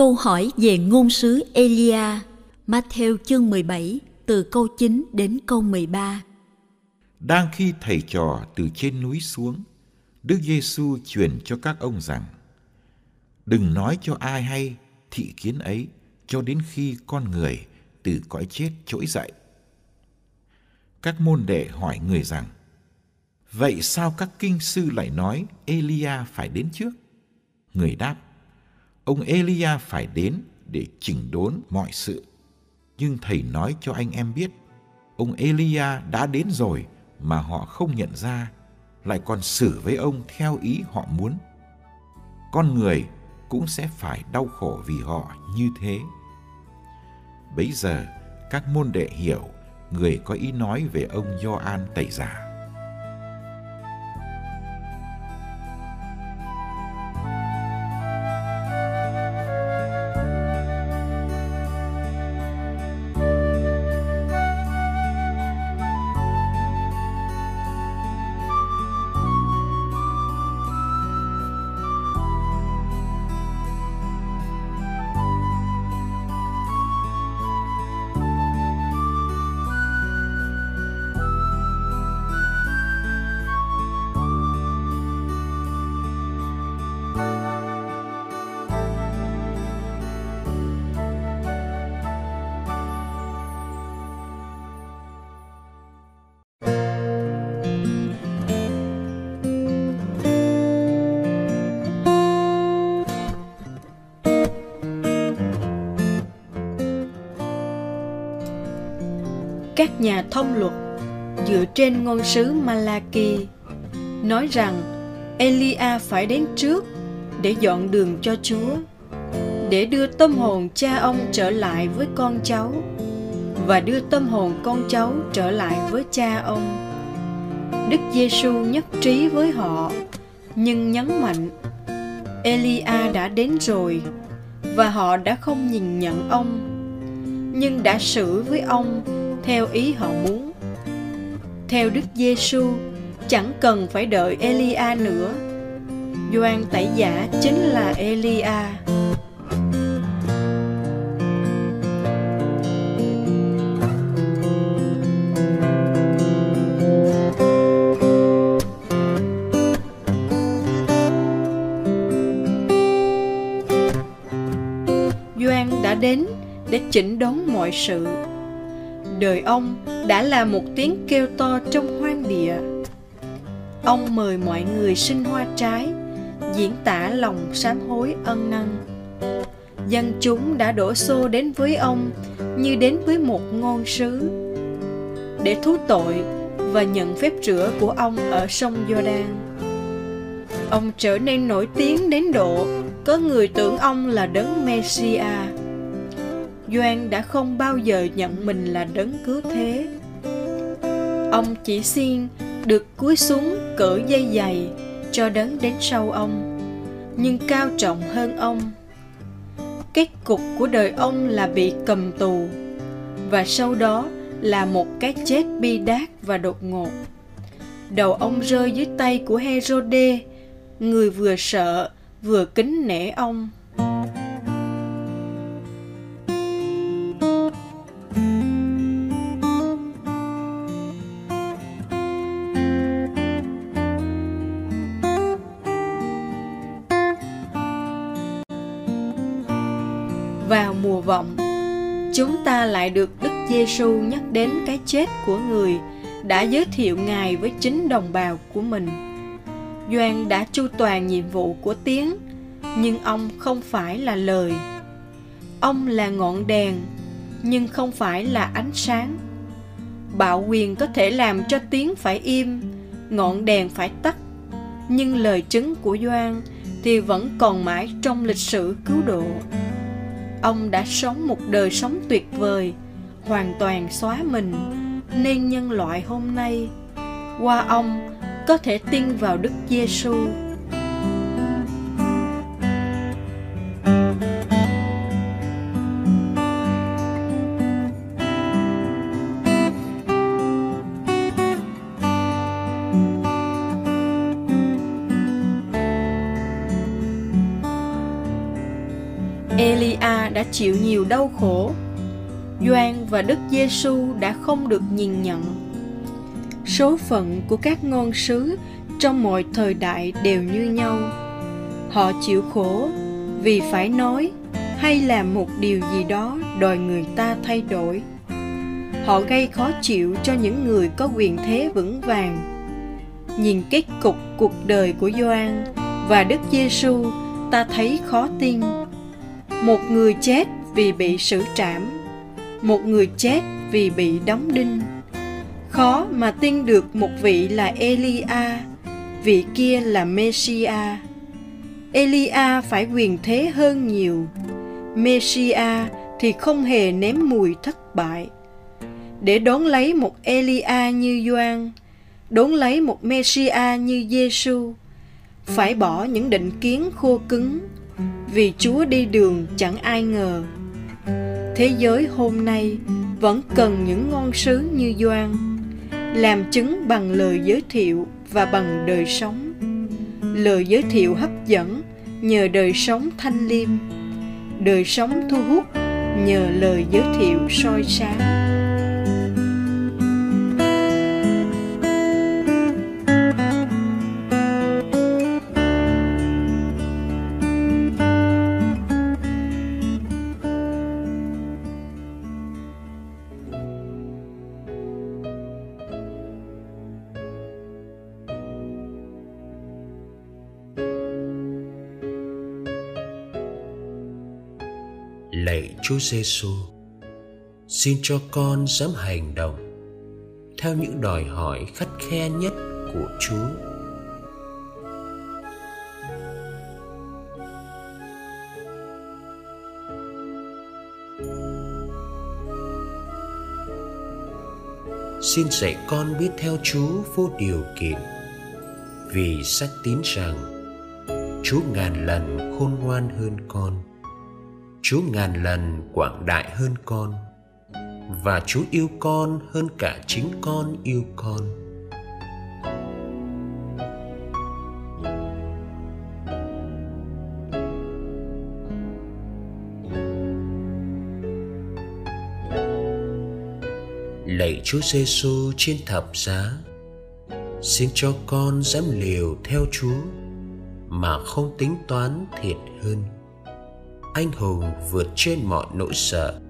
Câu hỏi về ngôn sứ Elia, Matthew chương 17, từ câu 9 đến câu 13. Đang khi thầy trò từ trên núi xuống, Đức Giêsu truyền cho các ông rằng: Đừng nói cho ai hay thị kiến ấy cho đến khi con người từ cõi chết trỗi dậy. Các môn đệ hỏi người rằng: Vậy sao các kinh sư lại nói Elia phải đến trước? Người đáp: ông Elia phải đến để chỉnh đốn mọi sự. Nhưng thầy nói cho anh em biết, ông Elia đã đến rồi mà họ không nhận ra, lại còn xử với ông theo ý họ muốn. Con người cũng sẽ phải đau khổ vì họ như thế. Bấy giờ, các môn đệ hiểu người có ý nói về ông Gioan tẩy giả. Các nhà thông luật dựa trên ngôn sứ Malachi nói rằng Elia phải đến trước để dọn đường cho Chúa, để đưa tâm hồn cha ông trở lại với con cháu và đưa tâm hồn con cháu trở lại với cha ông. Đức Giêsu nhất trí với họ, nhưng nhấn mạnh Elia đã đến rồi và họ đã không nhìn nhận ông, nhưng đã xử với ông theo ý họ muốn. Theo Đức Giêsu, chẳng cần phải đợi Elia nữa. Gioan tẩy giả chính là Elia. Gioan đã đến để chỉnh đốn mọi sự đời ông đã là một tiếng kêu to trong hoang địa. Ông mời mọi người sinh hoa trái, diễn tả lòng sám hối ân năn. Dân chúng đã đổ xô đến với ông như đến với một ngôn sứ để thú tội và nhận phép rửa của ông ở sông Jordan. Ông trở nên nổi tiếng đến độ có người tưởng ông là đấng Messiah Doan đã không bao giờ nhận mình là đấng cứu thế. Ông chỉ xin được cúi xuống cỡ dây dày cho đấng đến sau ông, nhưng cao trọng hơn ông. kết cục của đời ông là bị cầm tù và sau đó là một cái chết bi đát và đột ngột đầu ông rơi dưới tay của Herode, người vừa sợ vừa kính nể ông. Chúng ta lại được Đức Giêsu nhắc đến cái chết của người đã giới thiệu Ngài với chính đồng bào của mình. Doan đã chu toàn nhiệm vụ của tiếng, nhưng ông không phải là lời. Ông là ngọn đèn, nhưng không phải là ánh sáng. Bạo quyền có thể làm cho tiếng phải im, ngọn đèn phải tắt, nhưng lời chứng của Doan thì vẫn còn mãi trong lịch sử cứu độ. Ông đã sống một đời sống tuyệt vời, hoàn toàn xóa mình nên nhân loại hôm nay qua ông có thể tin vào Đức Giêsu. Chịu nhiều đau khổ Doan và Đức Giêsu đã không được nhìn nhận. Số phận của các ngôn sứ trong mọi thời đại đều như nhau. Họ chịu khổ vì phải nói hay làm một điều gì đó đòi người ta thay đổi. Họ gây khó chịu cho những người có quyền thế vững vàng. Nhìn kết cục cuộc đời của Gioan và Đức Giêsu, ta thấy khó tin. Một người chết vì bị xử trảm. Một người chết vì bị đóng đinh. Khó mà tin được một vị là elia, vị kia là messia elia phải quyền thế hơn nhiều. Messia thì không hề ném mùi thất bại. Để đón lấy một elia như doan đón lấy một messia như giêsu phải bỏ những định kiến khô cứng vì chúa đi đường chẳng ai ngờ thế giới hôm nay vẫn cần những ngon sứ như Doan, làm chứng bằng lời giới thiệu và bằng đời sống. Lời giới thiệu hấp dẫn nhờ đời sống thanh liêm, đời sống thu hút nhờ lời giới thiệu soi sáng. Chúa Giêsu, xin cho con dám hành động theo những đòi hỏi khắt khe nhất của Chúa. Xin dạy con biết theo Chúa vô điều kiện Vì xác tín rằng Chúa ngàn lần khôn ngoan hơn con Chúa ngàn lần quảng đại hơn con và Chúa yêu con hơn cả chính con yêu con. Lạy Chúa Giêsu trên thập giá, xin cho con dám liều theo Chúa mà không tính toán thiệt hơn anh hùng vượt trên mọi nỗi sợ,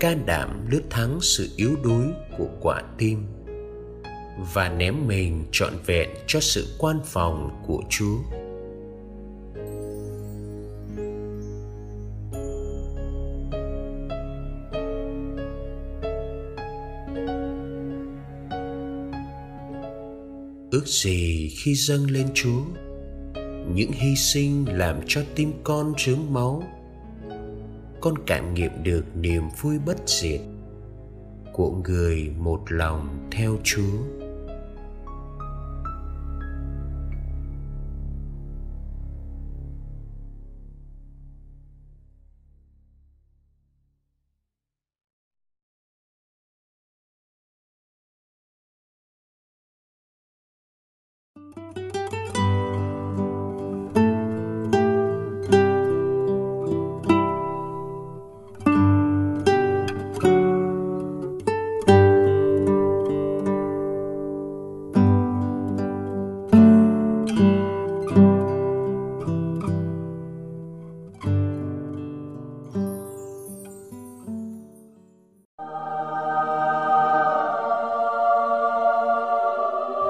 can đảm lướt thắng sự yếu đuối của quả tim và ném mình trọn vẹn cho sự quan phòng của chúa. Ước gì khi dâng lên chúa những hy sinh làm cho tim con rớm máu. Con cảm nghiệm được niềm vui bất diệt của người một lòng theo chúa.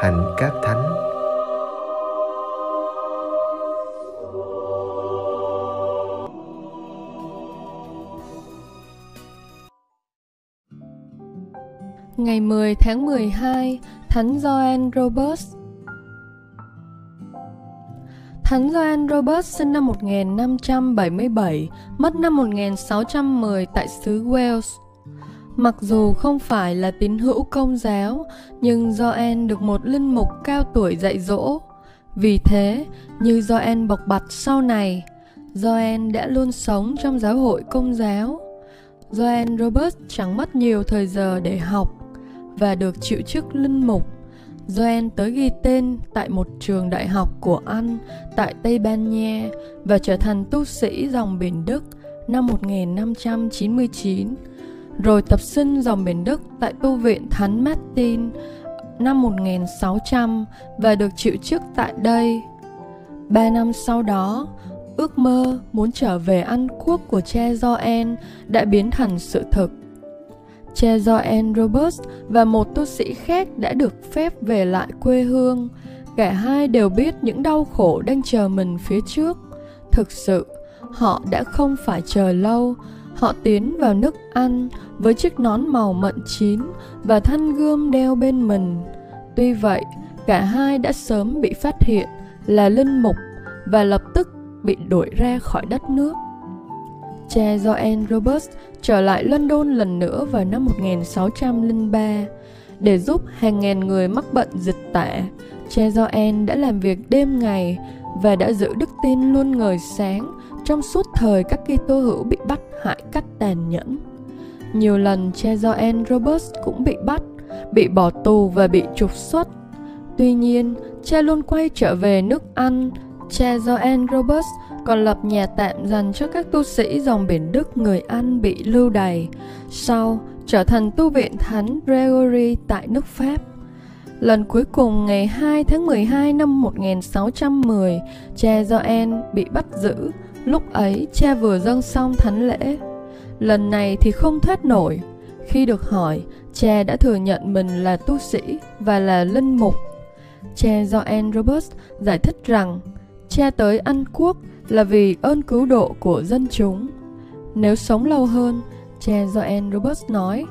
Hạnh các thánh Ngày 10 tháng 12, Thánh Gioan Roberts Thánh Gioan Roberts sinh năm 1577, mất năm 1610 tại xứ Wales. Mặc dù không phải là tín hữu công giáo, nhưng Gioan được một linh mục cao tuổi dạy dỗ. Vì thế, như Gioan bộc bạch sau này, Gioan đã luôn sống trong giáo hội công giáo. Joan Robert chẳng mất nhiều thời giờ để học và được chịu chức linh mục. Joan tới ghi tên tại một trường đại học của Anh tại Tây Ban Nha và trở thành tu sĩ dòng biển Đức năm 1599, rồi tập sinh dòng biển Đức tại tu viện Thánh Martin năm 1600 và được chịu chức tại đây. Ba năm sau đó, ước mơ muốn trở về Anh quốc của cha Gioan đã biến thành sự thực Cha Joanne Roberts và một tu sĩ khác đã được phép về lại quê hương. Cả hai đều biết những đau khổ đang chờ mình phía trước. Thực sự, họ đã không phải chờ lâu. Họ tiến vào nước Anh với chiếc nón màu mận chín và thanh gươm đeo bên mình. Tuy vậy, cả hai đã sớm bị phát hiện là linh mục và lập tức bị đuổi ra khỏi đất nước. Cha Joan Roberts trở lại London lần nữa vào năm 1603 để giúp hàng ngàn người mắc bệnh dịch tả. Cha Joan đã làm việc đêm ngày và đã giữ đức tin luôn ngời sáng trong suốt thời các Kitô hữu bị bắt hại cách tàn nhẫn. Nhiều lần cha Joanne Roberts cũng bị bắt, bị bỏ tù và bị trục xuất. Tuy nhiên, cha luôn quay trở về nước Anh. Cha Joanne Roberts còn lập nhà tạm dành cho các tu sĩ dòng biển Đức người Anh bị lưu đày, sau trở thành tu viện Thánh Gregory tại nước Pháp. Lần cuối cùng ngày 2 tháng 12 năm 1610, cha Gioan bị bắt giữ, lúc ấy cha vừa dâng xong thánh lễ. Lần này thì không thoát nổi. Khi được hỏi, cha đã thừa nhận mình là tu sĩ và là linh mục. Cha Joan Roberts giải thích rằng cha tới Anh Quốc là vì ơn cứu độ của dân chúng. Nếu sống lâu hơn, cha Joan Roberts nói,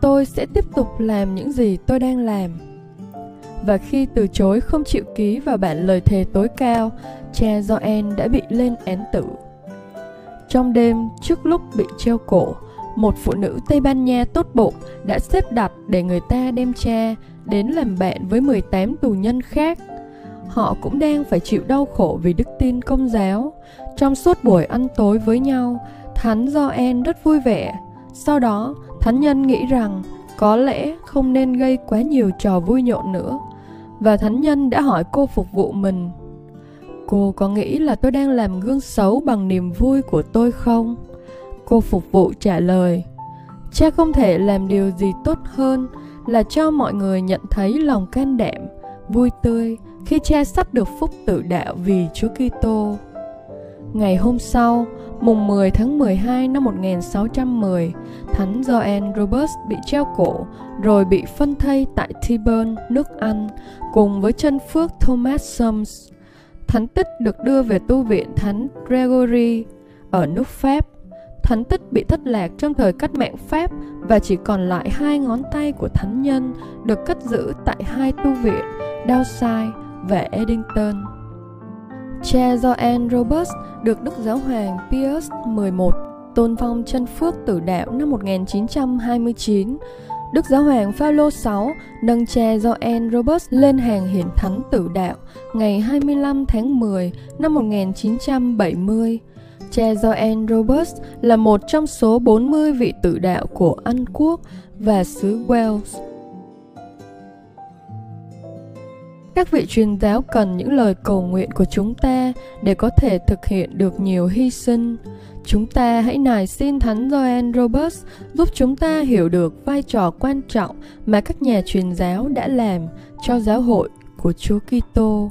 tôi sẽ tiếp tục làm những gì tôi đang làm. Và khi từ chối không chịu ký vào bản lời thề tối cao, cha Joen đã bị lên án tử. Trong đêm, trước lúc bị treo cổ, một phụ nữ Tây Ban Nha tốt bụng đã xếp đặt để người ta đem cha đến làm bạn với 18 tù nhân khác họ cũng đang phải chịu đau khổ vì đức tin công giáo. Trong suốt buổi ăn tối với nhau, Thánh Gioan rất vui vẻ. Sau đó, Thánh Nhân nghĩ rằng có lẽ không nên gây quá nhiều trò vui nhộn nữa. Và Thánh Nhân đã hỏi cô phục vụ mình Cô có nghĩ là tôi đang làm gương xấu bằng niềm vui của tôi không? Cô phục vụ trả lời Cha không thể làm điều gì tốt hơn là cho mọi người nhận thấy lòng can đảm, vui tươi khi cha sắp được phúc tự đạo vì Chúa Kitô. Ngày hôm sau, mùng 10 tháng 12 năm 1610, Thánh Gioan Roberts bị treo cổ rồi bị phân thây tại Tyburn, nước Anh, cùng với chân phước Thomas Sums. Thánh tích được đưa về tu viện Thánh Gregory ở nước Pháp. Thánh tích bị thất lạc trong thời cách mạng Pháp và chỉ còn lại hai ngón tay của thánh nhân được cất giữ tại hai tu viện Dalside và Eddington. Cha Joanne Roberts, được Đức Giáo hoàng Pius XI tôn phong chân phước tử đạo năm 1929. Đức Giáo hoàng Phaolô VI nâng cha Joanne Roberts lên hàng hiển thánh tử đạo ngày 25 tháng 10 năm 1970. Cha Joanne Roberts là một trong số 40 vị tử đạo của Anh quốc và xứ Wales. Các vị truyền giáo cần những lời cầu nguyện của chúng ta để có thể thực hiện được nhiều hy sinh. Chúng ta hãy nài xin Thánh Gioan Roberts giúp chúng ta hiểu được vai trò quan trọng mà các nhà truyền giáo đã làm cho giáo hội của Chúa Kitô.